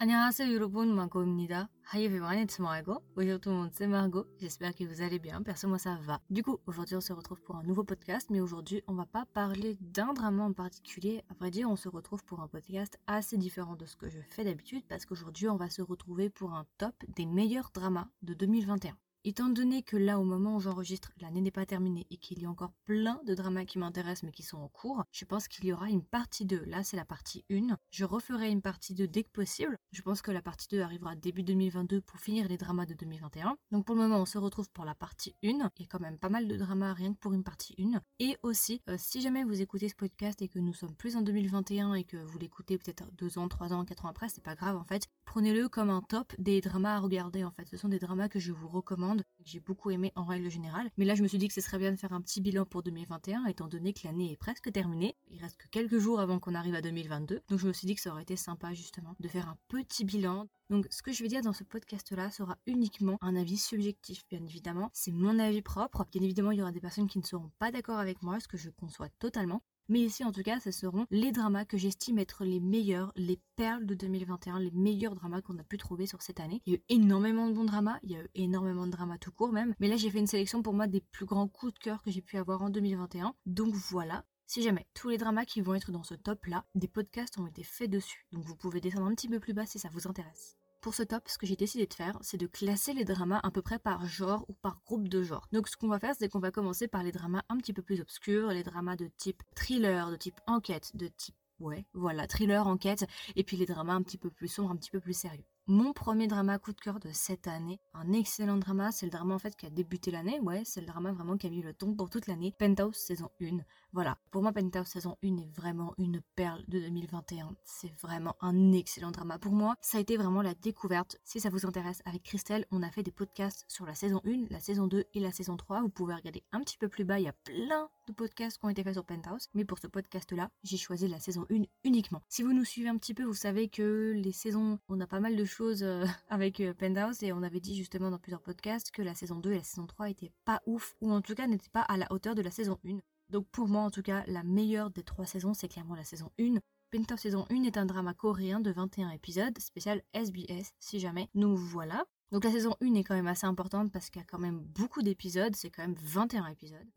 안녕하세요 여러분, Margot입니다. Hi everyone, it's Margot. Bonjour tout le monde, c'est Margot. J'espère que vous allez bien. Perso, moi ça va. Du coup, aujourd'hui on se retrouve pour un nouveau podcast, mais aujourd'hui on va pas parler d'un drama en particulier. À vrai dire, on se retrouve pour un podcast assez différent de ce que je fais d'habitude, parce qu'aujourd'hui on va se retrouver pour un top des meilleurs dramas de 2021. Étant donné que là, au moment où j'enregistre, l'année n'est pas terminée et qu'il y a encore plein de dramas qui m'intéressent mais qui sont en cours, je pense qu'il y aura une partie 2. Là, c'est la partie 1. Je referai une partie 2 dès que possible. Je pense que la partie 2 arrivera début 2022 pour finir les dramas de 2021. Donc pour le moment, on se retrouve pour la partie 1. Il y a quand même pas mal de dramas rien que pour une partie 1. Et aussi, euh, si jamais vous écoutez ce podcast et que nous sommes plus en 2021 et que vous l'écoutez peut-être 2 ans, 3 ans, 4 ans après, c'est pas grave en fait. Prenez-le comme un top des dramas à regarder en fait. Ce sont des dramas que je vous recommande j'ai beaucoup aimé en règle générale. Mais là, je me suis dit que ce serait bien de faire un petit bilan pour 2021, étant donné que l'année est presque terminée. Il reste que quelques jours avant qu'on arrive à 2022. Donc je me suis dit que ça aurait été sympa justement de faire un petit bilan. Donc ce que je vais dire dans ce podcast-là sera uniquement un avis subjectif, bien évidemment. C'est mon avis propre. Bien évidemment, il y aura des personnes qui ne seront pas d'accord avec moi, ce que je conçois totalement. Mais ici, en tout cas, ce seront les dramas que j'estime être les meilleurs, les perles de 2021, les meilleurs dramas qu'on a pu trouver sur cette année. Il y a eu énormément de bons dramas, il y a eu énormément de dramas tout court même. Mais là, j'ai fait une sélection pour moi des plus grands coups de cœur que j'ai pu avoir en 2021. Donc voilà, si jamais tous les dramas qui vont être dans ce top là, des podcasts ont été faits dessus. Donc vous pouvez descendre un petit peu plus bas si ça vous intéresse. Pour ce top, ce que j'ai décidé de faire, c'est de classer les dramas à peu près par genre ou par groupe de genre. Donc ce qu'on va faire, c'est qu'on va commencer par les dramas un petit peu plus obscurs, les dramas de type thriller, de type enquête, de type ouais, voilà, thriller, enquête, et puis les dramas un petit peu plus sombres, un petit peu plus sérieux mon premier drama coup de cœur de cette année. Un excellent drama, c'est le drama en fait qui a débuté l'année, ouais, c'est le drama vraiment qui a mis le ton pour toute l'année. Penthouse saison 1. Voilà, pour moi Penthouse saison 1 est vraiment une perle de 2021. C'est vraiment un excellent drama. Pour moi, ça a été vraiment la découverte. Si ça vous intéresse, avec Christelle, on a fait des podcasts sur la saison 1, la saison 2 et la saison 3. Vous pouvez regarder un petit peu plus bas, il y a plein de podcasts qui ont été faits sur Penthouse. Mais pour ce podcast-là, j'ai choisi la saison 1 uniquement. Si vous nous suivez un petit peu, vous savez que les saisons, on a pas mal de choses euh, avec euh, Penthouse et on avait dit justement dans plusieurs podcasts que la saison 2 et la saison 3 étaient pas ouf ou en tout cas n'étaient pas à la hauteur de la saison 1. Donc pour moi en tout cas, la meilleure des trois saisons, c'est clairement la saison 1. Penthouse saison 1 est un drama coréen de 21 épisodes, spécial SBS si jamais. Nous voilà. Donc la saison 1 est quand même assez importante parce qu'il y a quand même beaucoup d'épisodes, c'est quand même 21 épisodes.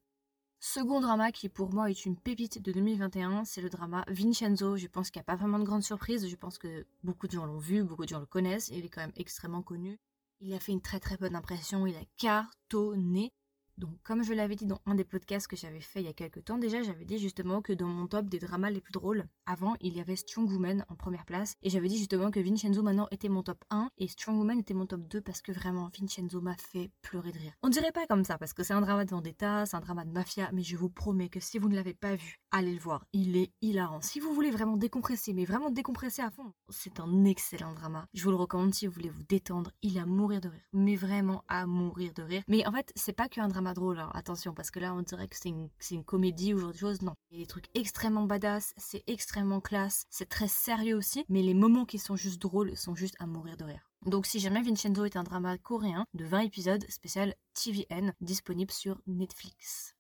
Second drama qui pour moi est une pépite de 2021, c'est le drama Vincenzo. Je pense qu'il n'y a pas vraiment de grande surprise. Je pense que beaucoup de gens l'ont vu, beaucoup de gens le connaissent. Il est quand même extrêmement connu. Il a fait une très très bonne impression. Il a cartonné. Donc, comme je l'avais dit dans un des podcasts que j'avais fait il y a quelques temps déjà, j'avais dit justement que dans mon top des dramas les plus drôles, avant, il y avait Strong Woman en première place. Et j'avais dit justement que Vincenzo maintenant était mon top 1 et Strong Woman était mon top 2 parce que vraiment, Vincenzo m'a fait pleurer de rire. On dirait pas comme ça parce que c'est un drama de vendetta, c'est un drama de mafia, mais je vous promets que si vous ne l'avez pas vu, allez le voir. Il est hilarant. Si vous voulez vraiment décompresser, mais vraiment décompresser à fond, c'est un excellent drama. Je vous le recommande si vous voulez vous détendre. Il est à mourir de rire. Mais vraiment à mourir de rire. Mais en fait, c'est pas qu'un drama drôle, hein. attention, parce que là on dirait que c'est une, comédie ou autre chose. Non. Il y a des trucs extrêmement badass, c'est extrêmement classe, c'est très sérieux aussi, mais les moments qui sont juste drôles sont juste à mourir de rire. Donc si jamais Vincenzo est un drama coréen de 20 épisodes spécial TVN disponible sur Netflix.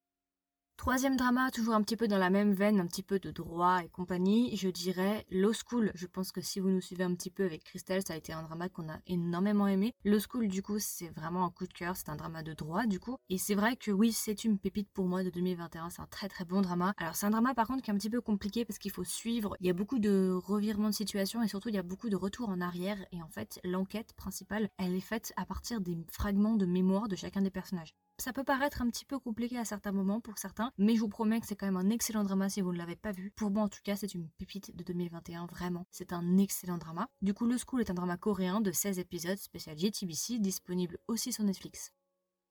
Troisième drama, toujours un petit peu dans la même veine, un petit peu de droit et compagnie, je dirais Law School. Je pense que si vous nous suivez un petit peu avec Christelle, ça a été un drama qu'on a énormément aimé. Law School, du coup, c'est vraiment un coup de cœur, c'est un drama de droit, du coup. Et c'est vrai que oui, c'est une pépite pour moi de 2021, c'est un très très bon drama. Alors c'est un drama par contre qui est un petit peu compliqué parce qu'il faut suivre, il y a beaucoup de revirements de situation et surtout il y a beaucoup de retours en arrière et en fait l'enquête principale, elle est faite à partir des fragments de mémoire de chacun des personnages. Ça peut paraître un petit peu compliqué à certains moments pour certains, mais je vous promets que c'est quand même un excellent drama si vous ne l'avez pas vu. Pour moi en tout cas, c'est une pépite de 2021, vraiment. C'est un excellent drama. Du coup, Le School est un drama coréen de 16 épisodes spécial JTBC, disponible aussi sur Netflix.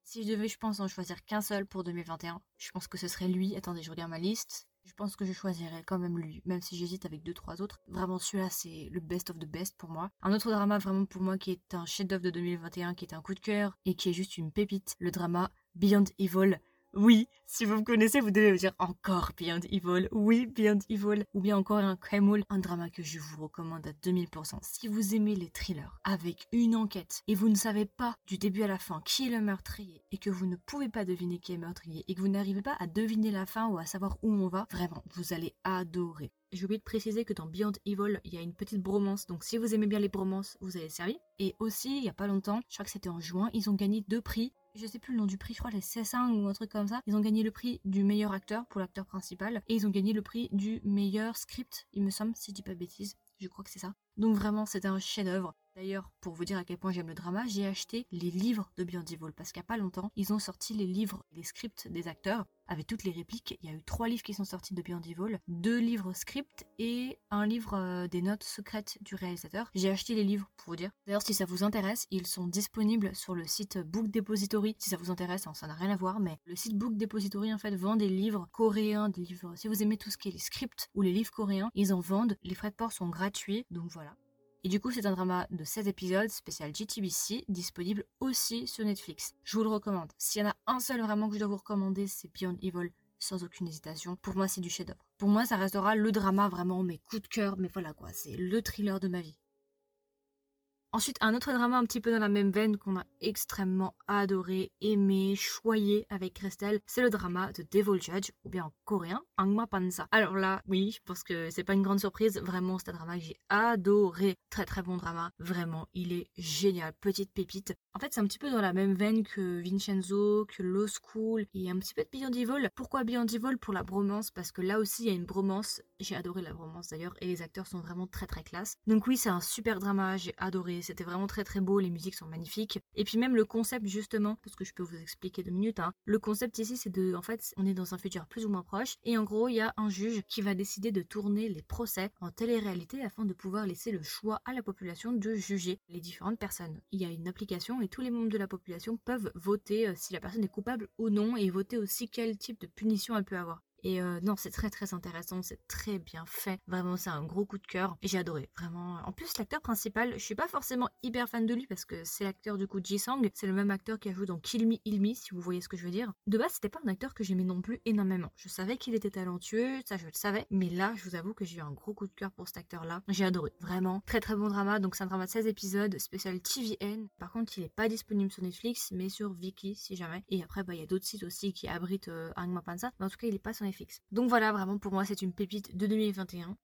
Si je devais, je pense, en choisir qu'un seul pour 2021, je pense que ce serait lui. Attendez, je regarde ma liste. Je pense que je choisirais quand même lui, même si j'hésite avec deux trois autres. Vraiment celui-là c'est le best of the best pour moi. Un autre drama vraiment pour moi qui est un chef-d'œuvre de 2021, qui est un coup de cœur et qui est juste une pépite, le drama Beyond Evil. Oui, si vous me connaissez, vous devez me dire encore Beyond Evil. Oui, Beyond Evil. Ou bien encore un Kreml, un drama que je vous recommande à 2000%. Si vous aimez les thrillers avec une enquête et vous ne savez pas du début à la fin qui est le meurtrier et que vous ne pouvez pas deviner qui est meurtrier et que vous n'arrivez pas à deviner la fin ou à savoir où on va, vraiment, vous allez adorer. J'ai oublié de préciser que dans Beyond Evil, il y a une petite bromance. Donc si vous aimez bien les bromances, vous allez servir. Et aussi, il y a pas longtemps, je crois que c'était en juin, ils ont gagné deux prix je sais plus le nom du prix, je crois les CS1 ou un truc comme ça. Ils ont gagné le prix du meilleur acteur pour l'acteur principal et ils ont gagné le prix du meilleur script, il me semble, si je dis pas bêtises. Je crois que c'est ça. Donc vraiment, c'était un chef-d'œuvre. D'ailleurs, pour vous dire à quel point j'aime le drama, j'ai acheté les livres de Beyond Evil parce qu'il n'y a pas longtemps, ils ont sorti les livres, les scripts des acteurs avec toutes les répliques. Il y a eu trois livres qui sont sortis de Beyond Evil, deux livres scripts et un livre euh, des notes secrètes du réalisateur. J'ai acheté les livres pour vous dire. D'ailleurs, si ça vous intéresse, ils sont disponibles sur le site Book Depository. Si ça vous intéresse, hein, ça n'a rien à voir, mais le site Book Depository en fait vend des livres coréens, des livres. Si vous aimez tout ce qui est les scripts ou les livres coréens, ils en vendent. Les frais de port sont gratuits, donc voilà. Et du coup, c'est un drama de 16 épisodes spécial GTBC, disponible aussi sur Netflix. Je vous le recommande. S'il y en a un seul vraiment que je dois vous recommander, c'est Beyond Evil, sans aucune hésitation. Pour moi, c'est du chef-d'œuvre. Pour moi, ça restera le drama vraiment mes coups de cœur, mais voilà quoi, c'est le thriller de ma vie. Ensuite, un autre drama un petit peu dans la même veine qu'on a extrêmement adoré, aimé, choyé avec Christelle, c'est le drama de Devil Judge, ou bien en coréen, Angma Pansa. Alors là, oui, pense que c'est pas une grande surprise, vraiment c'est un drama que j'ai adoré. Très très bon drama, vraiment, il est génial, petite pépite. En fait, c'est un petit peu dans la même veine que Vincenzo, que Law School, et un petit peu de Beyond Evil. Pourquoi Beyond Evil? Pour la bromance, parce que là aussi il y a une bromance, j'ai adoré la bromance d'ailleurs, et les acteurs sont vraiment très très classe. Donc oui, c'est un super drama, j'ai adoré c'était vraiment très très beau, les musiques sont magnifiques. Et puis même le concept justement, parce que je peux vous expliquer deux minutes, hein, le concept ici c'est de, en fait, on est dans un futur plus ou moins proche, et en gros il y a un juge qui va décider de tourner les procès en télé-réalité afin de pouvoir laisser le choix à la population de juger les différentes personnes. Il y a une application et tous les membres de la population peuvent voter euh, si la personne est coupable ou non et voter aussi quel type de punition elle peut avoir. Et euh, non, c'est très très intéressant, c'est très bien fait. Vraiment, c'est un gros coup de cœur. Et j'ai adoré, vraiment. En plus, l'acteur principal, je suis pas forcément hyper fan de lui parce que c'est l'acteur du coup Ji-Sang. C'est le même acteur qui a joué dans Kill Me, Heal Me, si vous voyez ce que je veux dire. De base, c'était pas un acteur que j'aimais non plus énormément. Je savais qu'il était talentueux, ça je le savais. Mais là, je vous avoue que j'ai eu un gros coup de cœur pour cet acteur-là. J'ai adoré, vraiment. Très très bon drama. Donc, c'est un drama de 16 épisodes, spécial TVN. Par contre, il est pas disponible sur Netflix, mais sur Viki si jamais. Et après, bah, il y a d'autres sites aussi qui abritent euh, Angma. Mais en tout cas, il est pas sur Netflix. Donc voilà, vraiment pour moi, c'est une pépite de 2021.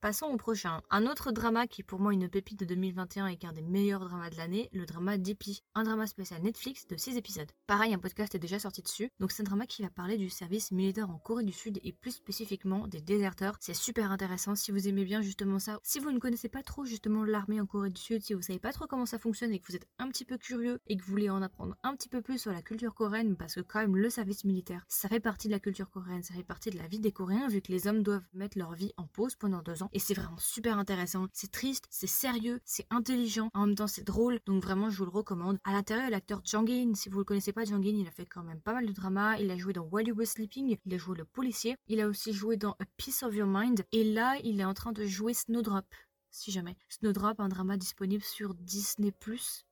Passons au prochain. Un autre drama qui pour moi une pépite de 2021 et qui est un des meilleurs dramas de l'année, le drama d'Epi. Un drama spécial Netflix de 6 épisodes. Pareil, un podcast est déjà sorti dessus. Donc c'est un drama qui va parler du service militaire en Corée du Sud et plus spécifiquement des déserteurs. C'est super intéressant si vous aimez bien justement ça. Si vous ne connaissez pas trop justement l'armée en Corée du Sud, si vous savez pas trop comment ça fonctionne et que vous êtes un petit peu curieux et que vous voulez en apprendre un petit peu plus sur la culture coréenne parce que quand même le service militaire, ça fait partie de la culture coréenne, ça fait partie de la vie des Coréens vu que les hommes doivent mettre leur vie en pause pendant deux ans et c'est vraiment super intéressant. C'est triste, c'est sérieux, c'est intelligent, en même temps c'est drôle, donc vraiment je vous le recommande. À l'intérieur, l'acteur Jangin, si vous le connaissez pas, Jangin, il a fait quand même pas mal de drama. Il a joué dans While You Were Sleeping, il a joué le policier, il a aussi joué dans A Piece of Your Mind, et là il est en train de jouer Snowdrop, si jamais. Snowdrop, un drama disponible sur Disney+,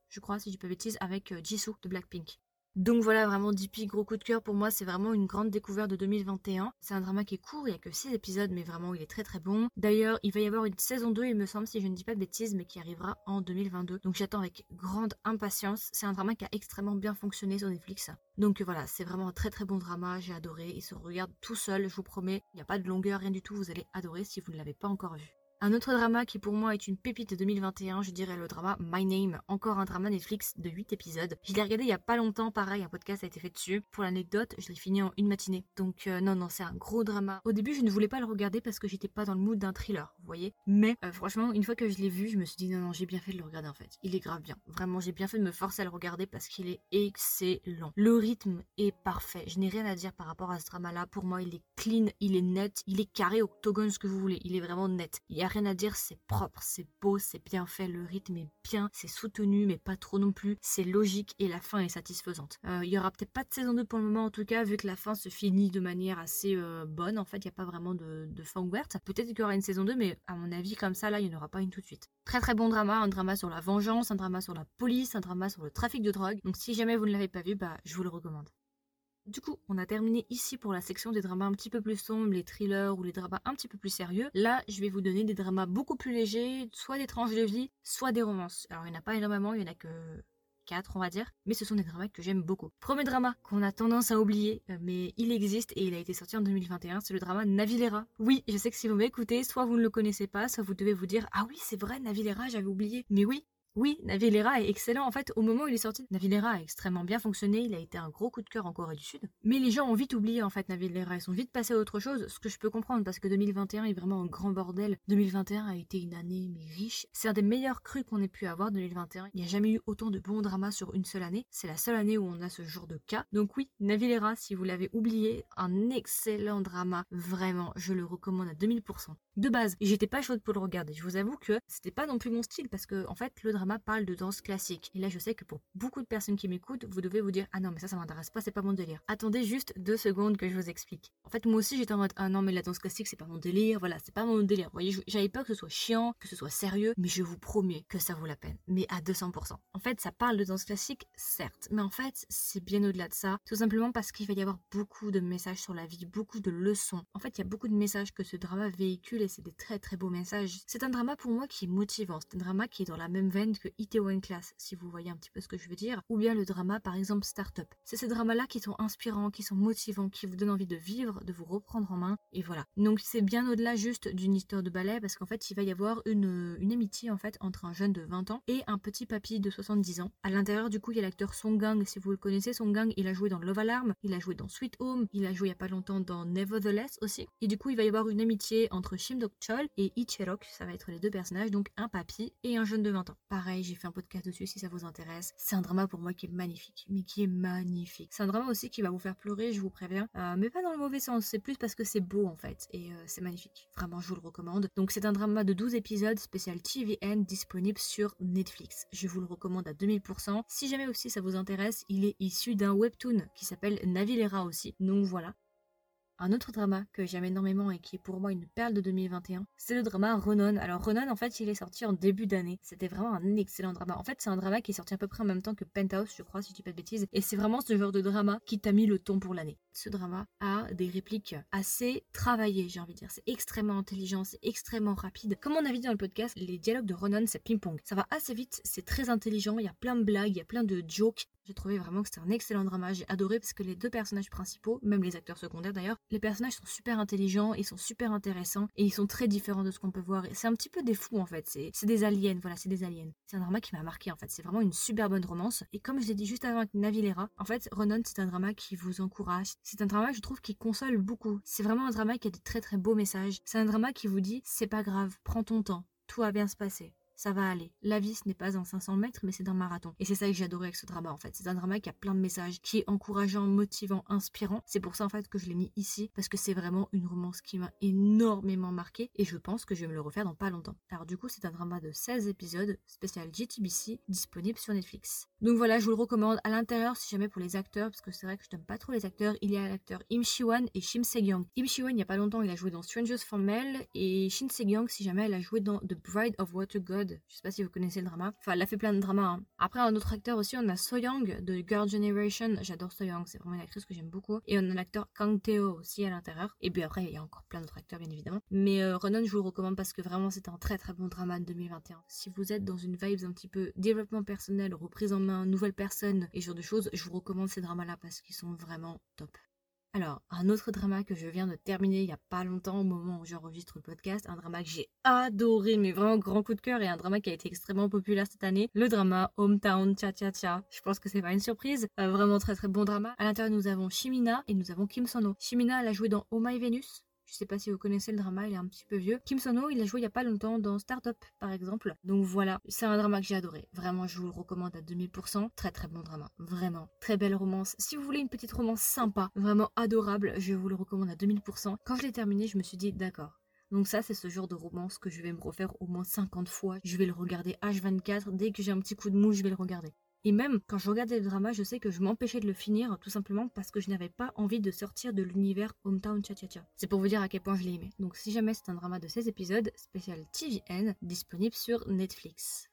je crois, si je dis pas bêtise, avec euh, Jisoo de Blackpink. Donc voilà, vraiment DP, gros coup de cœur pour moi, c'est vraiment une grande découverte de 2021. C'est un drama qui est court, il n'y a que 6 épisodes, mais vraiment il est très très bon. D'ailleurs, il va y avoir une saison 2, il me semble, si je ne dis pas de bêtises, mais qui arrivera en 2022. Donc j'attends avec grande impatience. C'est un drama qui a extrêmement bien fonctionné sur Netflix. Donc voilà, c'est vraiment un très très bon drama, j'ai adoré. Il se regarde tout seul, je vous promets. Il n'y a pas de longueur, rien du tout, vous allez adorer si vous ne l'avez pas encore vu. Un autre drama qui pour moi est une pépite de 2021, je dirais le drama My Name, encore un drama Netflix de 8 épisodes. Je l'ai regardé il y a pas longtemps, pareil, un podcast a été fait dessus. Pour l'anecdote, je l'ai fini en une matinée. Donc euh, non, non, c'est un gros drama. Au début, je ne voulais pas le regarder parce que j'étais pas dans le mood d'un thriller, vous voyez. Mais euh, franchement, une fois que je l'ai vu, je me suis dit non, non, j'ai bien fait de le regarder en fait. Il est grave bien. Vraiment, j'ai bien fait de me forcer à le regarder parce qu'il est excellent. Le rythme est parfait. Je n'ai rien à dire par rapport à ce drama-là. Pour moi, il est clean, il est net, il est carré, octogone, ce que vous voulez. Il est vraiment net. Il rien à dire, c'est propre, c'est beau, c'est bien fait, le rythme est bien, c'est soutenu mais pas trop non plus, c'est logique et la fin est satisfaisante. Euh, il y aura peut-être pas de saison 2 pour le moment en tout cas vu que la fin se finit de manière assez euh, bonne en fait, il n'y a pas vraiment de, fin ouverte. Peut-être qu'il y aura une saison 2 mais à mon avis comme ça là il n'y en aura pas une tout de suite. Très très bon drama, un drama sur la vengeance, un drama sur la police, un drama sur le trafic de drogue. Donc si jamais vous ne l'avez pas vu, bah je vous le recommande. Du coup, on a terminé ici pour la section des dramas un petit peu plus sombres, les thrillers ou les dramas un petit peu plus sérieux. Là, je vais vous donner des dramas beaucoup plus légers, soit des tranches de vie, soit des romances. Alors, il n'y en a pas énormément, il y en a que 4, on va dire, mais ce sont des dramas que j'aime beaucoup. Premier drama qu'on a tendance à oublier, euh, mais il existe et il a été sorti en 2021, c'est le drama Navilera. Oui, je sais que si vous m'écoutez, soit vous ne le connaissez pas, soit vous devez vous dire Ah oui, c'est vrai, Navilera, j'avais oublié. Mais oui, oui, Navilera est excellent. En fait, au moment où il est sorti, Navilera a extrêmement bien fonctionné. Il a été un gros coup de cœur en Corée du Sud. Mais les gens ont vite oublié, en fait, Navilera. Ils sont vite passés à autre chose, ce que je peux comprendre parce que 2021 est vraiment un grand bordel. 2021 a été une année, riche. C'est un des meilleurs crus qu'on ait pu avoir, 2021. Il n'y a jamais eu autant de bons dramas sur une seule année. C'est la seule année où on a ce genre de cas. Donc oui, Navilera, si vous l'avez oublié, un excellent drama. Vraiment, je le recommande à 2000% de base. J'étais pas chaude pour le regarder. Je vous avoue que c'était pas non plus mon style parce que en fait le drama parle de danse classique. Et là je sais que pour beaucoup de personnes qui m'écoutent, vous devez vous dire ah non mais ça ça m'intéresse pas, c'est pas mon délire. Attendez juste deux secondes que je vous explique. En fait moi aussi j'étais en mode ah non mais la danse classique c'est pas mon délire, voilà c'est pas mon délire. Vous voyez j'avais peur que ce soit chiant, que ce soit sérieux, mais je vous promets que ça vaut la peine. Mais à 200%. En fait ça parle de danse classique certes, mais en fait c'est bien au-delà de ça. Tout simplement parce qu'il va y avoir beaucoup de messages sur la vie, beaucoup de leçons. En fait il y a beaucoup de messages que ce drama véhicule c'est des très très beaux messages. C'est un drama pour moi qui est motivant, c'est un drama qui est dans la même veine que Itaewon Class, si vous voyez un petit peu ce que je veux dire, ou bien le drama par exemple Startup. C'est ces dramas-là qui sont inspirants, qui sont motivants, qui vous donnent envie de vivre, de vous reprendre en main, et voilà. Donc c'est bien au-delà juste d'une histoire de ballet, parce qu'en fait il va y avoir une, une amitié en fait entre un jeune de 20 ans et un petit papy de 70 ans. À l'intérieur du coup il y a l'acteur Song Gang, si vous le connaissez, Song Gang il a joué dans Love Alarm, il a joué dans Sweet Home, il a joué il y a pas longtemps dans Nevertheless aussi, et du coup il va y avoir une amitié entre Shim Dok Chol et Icherok, ça va être les deux personnages, donc un papy et un jeune de 20 ans. Pareil, j'ai fait un podcast dessus si ça vous intéresse. C'est un drama pour moi qui est magnifique, mais qui est magnifique. C'est un drama aussi qui va vous faire pleurer, je vous préviens, euh, mais pas dans le mauvais sens, c'est plus parce que c'est beau en fait, et euh, c'est magnifique. Vraiment, je vous le recommande. Donc c'est un drama de 12 épisodes spécial TVN disponible sur Netflix. Je vous le recommande à 2000%. Si jamais aussi ça vous intéresse, il est issu d'un webtoon qui s'appelle Navilera aussi. Donc voilà, un autre drama que j'aime énormément et qui est pour moi une perle de 2021, c'est le drama Ronan. Alors Ronan, en fait, il est sorti en début d'année. C'était vraiment un excellent drama. En fait, c'est un drama qui est sorti à peu près en même temps que Penthouse, je crois, si je dis pas de bêtises. Et c'est vraiment ce genre de drama qui t'a mis le ton pour l'année. Ce drama a des répliques assez travaillées, j'ai envie de dire. C'est extrêmement intelligent, c'est extrêmement rapide. Comme on a vu dans le podcast, les dialogues de Ronan, c'est ping-pong. Ça va assez vite, c'est très intelligent, il y a plein de blagues, il y a plein de jokes. J'ai trouvé vraiment que c'était un excellent drama. J'ai adoré parce que les deux personnages principaux, même les acteurs secondaires d'ailleurs, les personnages sont super intelligents, ils sont super intéressants et ils sont très différents de ce qu'on peut voir. C'est un petit peu des fous en fait. C'est des aliens, voilà, c'est des aliens. C'est un drama qui m'a marqué en fait. C'est vraiment une super bonne romance. Et comme je l'ai dit juste avant avec Navilera, en fait, Ronan, c'est un drama qui vous encourage. C'est un drama je trouve qui console beaucoup. C'est vraiment un drama qui a des très très beaux messages. C'est un drama qui vous dit c'est pas grave, prends ton temps, tout va bien se passer ça va aller. La vie, ce n'est pas un 500 mètres, mais c'est un marathon. Et c'est ça que j'ai adoré avec ce drama, en fait. C'est un drama qui a plein de messages, qui est encourageant, motivant, inspirant. C'est pour ça, en fait, que je l'ai mis ici, parce que c'est vraiment une romance qui m'a énormément marqué, et je pense que je vais me le refaire dans pas longtemps. Alors, du coup, c'est un drama de 16 épisodes, spécial GTBC, disponible sur Netflix. Donc voilà, je vous le recommande à l'intérieur, si jamais pour les acteurs, parce que c'est vrai que je n'aime pas trop les acteurs, il y a l'acteur Im Shi-wan et Shim Se-gyung. Im Shi-wan, il y a pas longtemps, il a joué dans Strangers from Mel, et Shin Se-gyung, si jamais, elle a joué dans The Bride of Water God je sais pas si vous connaissez le drama. Enfin, elle a fait plein de dramas. Hein. Après, un autre acteur aussi, on a So Young de Girl Generation. J'adore So Young, c'est vraiment une actrice que j'aime beaucoup. Et on a l'acteur Kang Teo aussi à l'intérieur. Et puis après, il y a encore plein d'autres acteurs, bien évidemment. Mais euh, Ronan, je vous le recommande parce que vraiment, c'est un très très bon drama de 2021. Si vous êtes dans une vibe un petit peu développement personnel, reprise en main, nouvelle personne et ce genre de choses, je vous recommande ces dramas-là parce qu'ils sont vraiment top. Alors, un autre drama que je viens de terminer il n'y a pas longtemps au moment où j'enregistre le podcast, un drama que j'ai adoré, mais vraiment grand coup de cœur et un drama qui a été extrêmement populaire cette année, le drama Hometown Cha Cha Cha. Je pense que c'est pas une surprise, euh, vraiment très très bon drama. À l'intérieur nous avons Shimina et nous avons Kim Sono. Shimina elle a joué dans Oh My Venus, je sais pas si vous connaissez le drama, il est un petit peu vieux. Kim Sono, il a joué il y a pas longtemps dans Startup, par exemple. Donc voilà, c'est un drama que j'ai adoré. Vraiment, je vous le recommande à 2000%. Très très bon drama, vraiment. Très belle romance. Si vous voulez une petite romance sympa, vraiment adorable, je vous le recommande à 2000%. Quand je l'ai terminé, je me suis dit, d'accord, donc ça, c'est ce genre de romance que je vais me refaire au moins 50 fois. Je vais le regarder H24. Dès que j'ai un petit coup de mou, je vais le regarder. Et même quand je regardais le drama, je sais que je m'empêchais de le finir tout simplement parce que je n'avais pas envie de sortir de l'univers Hometown Cha Cha Cha. C'est pour vous dire à quel point je l'ai aimé. Donc si jamais c'est un drama de 16 épisodes, spécial TVN, disponible sur Netflix.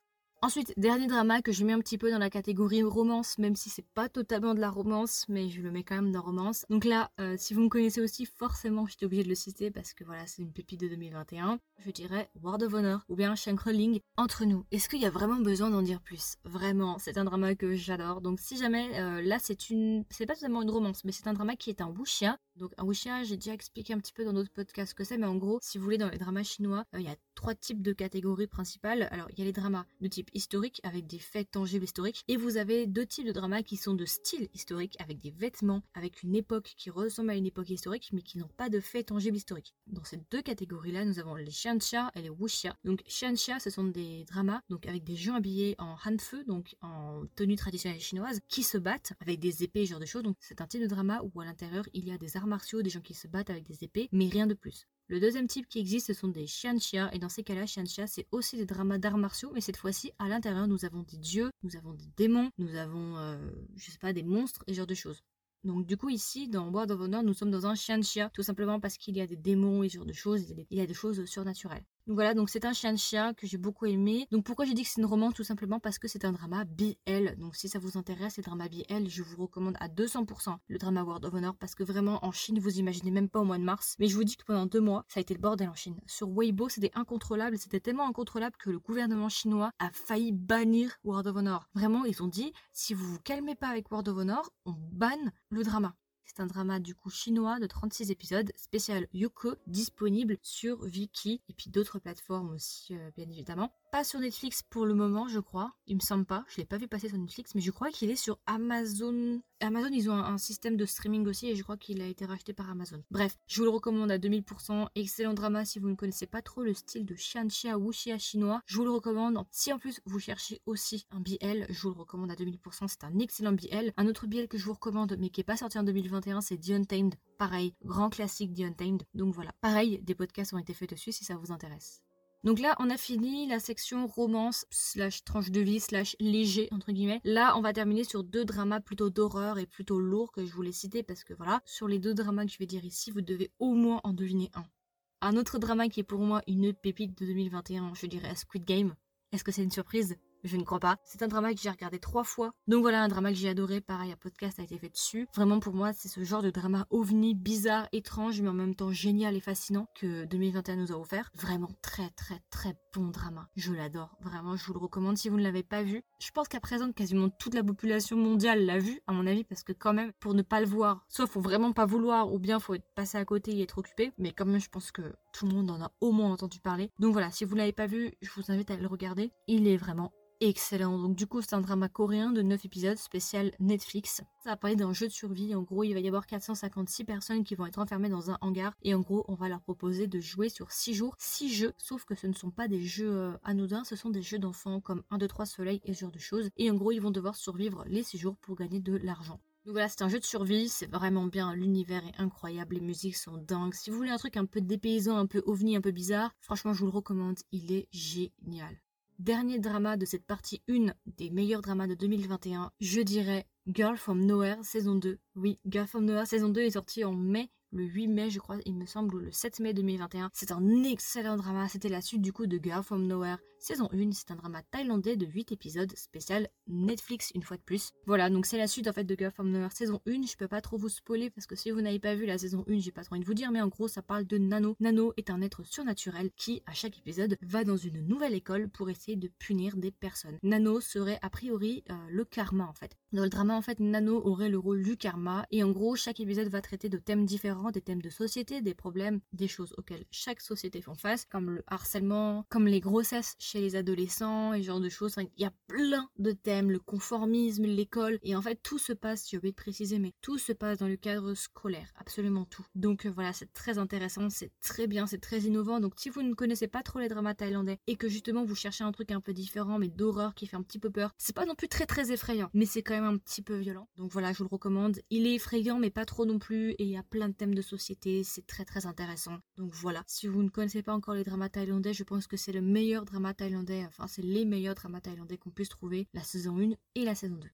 Ensuite, dernier drama que je mets un petit peu dans la catégorie romance, même si c'est pas totalement de la romance, mais je le mets quand même dans romance. Donc là, euh, si vous me connaissez aussi, forcément, j'étais obligée de le citer parce que voilà, c'est une pépite de 2021. Je dirais World of Honor ou bien Shankroling. Entre nous, est-ce qu'il y a vraiment besoin d'en dire plus? Vraiment, c'est un drama que j'adore. Donc si jamais, euh, là, c'est une, c'est pas totalement une romance, mais c'est un drama qui est un wuxia. Donc un wuxia, j'ai déjà expliqué un petit peu dans d'autres podcasts ce que c'est, mais en gros, si vous voulez, dans les dramas chinois, euh, il y a trois types de catégories principales. Alors, il y a les dramas de type historique avec des faits tangibles historiques, et vous avez deux types de dramas qui sont de style historique avec des vêtements, avec une époque qui ressemble à une époque historique, mais qui n'ont pas de faits tangibles historiques. Dans ces deux catégories-là, nous avons les xianxia et les wuxia. Donc xianxia, ce sont des dramas donc avec des gens habillés en hanfeu, donc en tenue traditionnelle chinoise, qui se battent avec des épées, genre de choses. Donc c'est un type de drama où à l'intérieur il y a des arts martiaux, des gens qui se battent avec des épées, mais rien de plus. Le deuxième type qui existe, ce sont des xianxia, et dans ces cas-là, xianxia, c'est aussi des dramas d'arts martiaux, mais cette fois-ci, à l'intérieur, nous avons des dieux, nous avons des démons, nous avons, euh, je sais pas, des monstres et ce genre de choses. Donc du coup ici dans World of Honor nous sommes dans un xianxia tout simplement parce qu'il y a des démons et ce genre de choses, il y a des choses surnaturelles. Donc voilà, donc c'est un chien chien que j'ai beaucoup aimé. Donc pourquoi j'ai dit que c'est une romance? Tout simplement parce que c'est un drama BL. Donc si ça vous intéresse, les dramas BL, je vous recommande à 200% le drama World of Honor parce que vraiment en Chine, vous imaginez même pas au mois de mars. Mais je vous dis que pendant deux mois, ça a été le bordel en Chine. Sur Weibo, c'était incontrôlable. C'était tellement incontrôlable que le gouvernement chinois a failli bannir World of Honor. Vraiment, ils ont dit, si vous vous calmez pas avec World of Honor, on banne le drama. C'est un drama du coup chinois de 36 épisodes, spécial Yoko, disponible sur Viki et puis d'autres plateformes aussi, euh, bien évidemment. Pas sur Netflix pour le moment, je crois. Il me semble pas. Je l'ai pas vu passer sur Netflix, mais je crois qu'il est sur Amazon. Amazon, ils ont un, système de streaming aussi et je crois qu'il a été racheté par Amazon. Bref, je vous le recommande à 2000%. Excellent drama si vous ne connaissez pas trop le style de Xianxia ou Wuxia chinois. Je vous le recommande. Si en plus vous cherchez aussi un BL, je vous le recommande à 2000%. C'est un excellent BL. Un autre BL que je vous recommande, mais qui est pas sorti en 2021, c'est The Untamed. Pareil, grand classique The Untamed. Donc voilà. Pareil, des podcasts ont été faits dessus si ça vous intéresse. Donc là, on a fini la section romance slash tranche de vie slash léger, entre guillemets. Là, on va terminer sur deux dramas plutôt d'horreur et plutôt lourds que je voulais citer parce que voilà, sur les deux dramas que je vais dire ici, vous devez au moins en deviner un. Un autre drama qui est pour moi une pépite de 2021, je dirais Squid Game. Est-ce que c'est une surprise? Je ne crois pas. C'est un drama que j'ai regardé trois fois. Donc voilà, un drama que j'ai adoré. Pareil, un podcast a été fait dessus. Vraiment, pour moi, c'est ce genre de drama ovni, bizarre, étrange, mais en même temps génial et fascinant que 2021 nous a offert. Vraiment très, très, très bon drama. Je l'adore. Vraiment, je vous le recommande si vous ne l'avez pas vu. Je pense qu'à présent, quasiment toute la population mondiale l'a vu, à mon avis, parce que quand même, pour ne pas le voir, soit faut vraiment pas vouloir, ou bien faut être passé à côté et être occupé. Mais quand même, je pense que tout le monde en a au moins entendu parler. Donc voilà, si vous l'avez pas vu, je vous invite à le regarder. Il est vraiment excellent. Donc du coup, c'est un drama coréen de 9 épisodes spécial Netflix. Ça va parler d'un jeu de survie. En gros, il va y avoir 456 personnes qui vont être enfermées dans un hangar et en gros, on va leur proposer de jouer sur 6 jours, 6 jeux, sauf que ce ne sont pas des jeux euh, anodins, ce sont des jeux d'enfants comme 1 2 3 soleil et ce genre de choses et en gros, ils vont devoir survivre les 6 jours pour gagner de l'argent. Donc voilà, c'est un jeu de survie, c'est vraiment bien, l'univers est incroyable, les musiques sont dingues. Si vous voulez un truc un peu dépaysant, un peu ovni, un peu bizarre, franchement je vous le recommande, il est génial. Dernier drama de cette partie 1 des meilleurs dramas de 2021, je dirais Girl from Nowhere saison 2. Oui, Girl from Nowhere saison 2 est sortie en mai le 8 mai, je crois, il me semble, ou le 7 mai 2021. C'est un excellent drama. C'était la suite du coup de Girl from Nowhere. Saison 1, c'est un drama thaïlandais de 8 épisodes, spécial Netflix une fois de plus. Voilà, donc c'est la suite en fait de Girl from Nowhere saison 1. Je peux pas trop vous spoiler parce que si vous n'avez pas vu la saison 1, j'ai pas trop envie de vous dire, mais en gros, ça parle de Nano. Nano est un être surnaturel qui, à chaque épisode, va dans une nouvelle école pour essayer de punir des personnes. Nano serait a priori euh, le karma en fait. Dans le drama, en fait, Nano aurait le rôle du karma et en gros, chaque épisode va traiter de thèmes différents des thèmes de société, des problèmes, des choses auxquelles chaque société fait face, comme le harcèlement, comme les grossesses chez les adolescents et ce genre de choses. il y a plein de thèmes, le conformisme, l'école, et en fait tout se passe, j'ai oublié de préciser, mais tout se passe dans le cadre scolaire, absolument tout. Donc euh, voilà, c'est très intéressant, c'est très bien, c'est très innovant. Donc si vous ne connaissez pas trop les dramas thaïlandais et que justement vous cherchez un truc un peu différent, mais d'horreur qui fait un petit peu peur, c'est pas non plus très très effrayant, mais c'est quand même un petit peu violent. Donc voilà, je vous le recommande. Il est effrayant, mais pas trop non plus, et il y a plein de thèmes de société c'est très très intéressant. Donc voilà, si vous ne connaissez pas encore les dramas thaïlandais, je pense que c'est le meilleur drama thaïlandais, enfin c'est les meilleurs dramas thaïlandais qu'on puisse trouver, la saison 1 et la saison 2.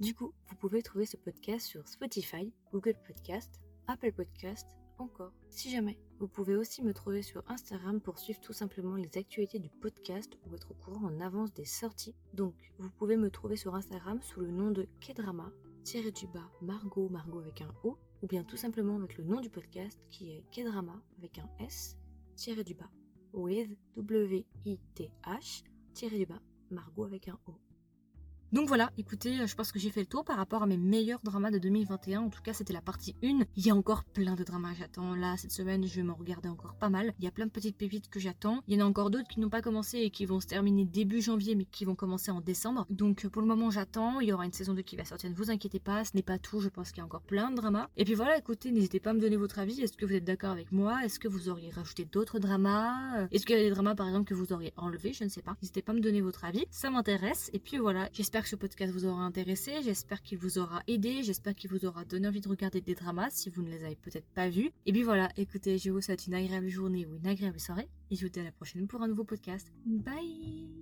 Du coup, vous pouvez trouver ce podcast sur Spotify, Google Podcast, Apple Podcast, encore. Si jamais, vous pouvez aussi me trouver sur Instagram pour suivre tout simplement les actualités du podcast ou être au courant en avance des sorties. Donc, vous pouvez me trouver sur Instagram sous le nom de Kedrama, tiré du bas Margot, Margot avec un O, ou bien tout simplement avec le nom du podcast qui est Kedrama avec un S, tiré du bas, with W-I-T-H, tiré bas, Margot avec un O. Donc voilà, écoutez, je pense que j'ai fait le tour par rapport à mes meilleurs dramas de 2021. En tout cas, c'était la partie 1. Il y a encore plein de dramas j'attends. Là, cette semaine, je vais m'en regarder encore pas mal. Il y a plein de petites pépites que j'attends. Il y en a encore d'autres qui n'ont pas commencé et qui vont se terminer début janvier, mais qui vont commencer en décembre. Donc pour le moment, j'attends. Il y aura une saison 2 qui va sortir, ne vous inquiétez pas. Ce n'est pas tout, je pense qu'il y a encore plein de dramas. Et puis voilà, écoutez, n'hésitez pas à me donner votre avis. Est-ce que vous êtes d'accord avec moi? Est-ce que vous auriez rajouté d'autres dramas? Est-ce qu'il y a des dramas, par exemple, que vous auriez enlevés? Je ne sais pas. N'hésitez pas à me donner votre avis. Ça m'intéresse. Et puis voilà, j'espère que ce podcast vous aura intéressé, j'espère qu'il vous aura aidé, j'espère qu'il vous aura donné envie de regarder des dramas si vous ne les avez peut-être pas vus. Et puis voilà, écoutez, je vous souhaite une agréable journée ou une agréable soirée et je vous dis à la prochaine pour un nouveau podcast. Bye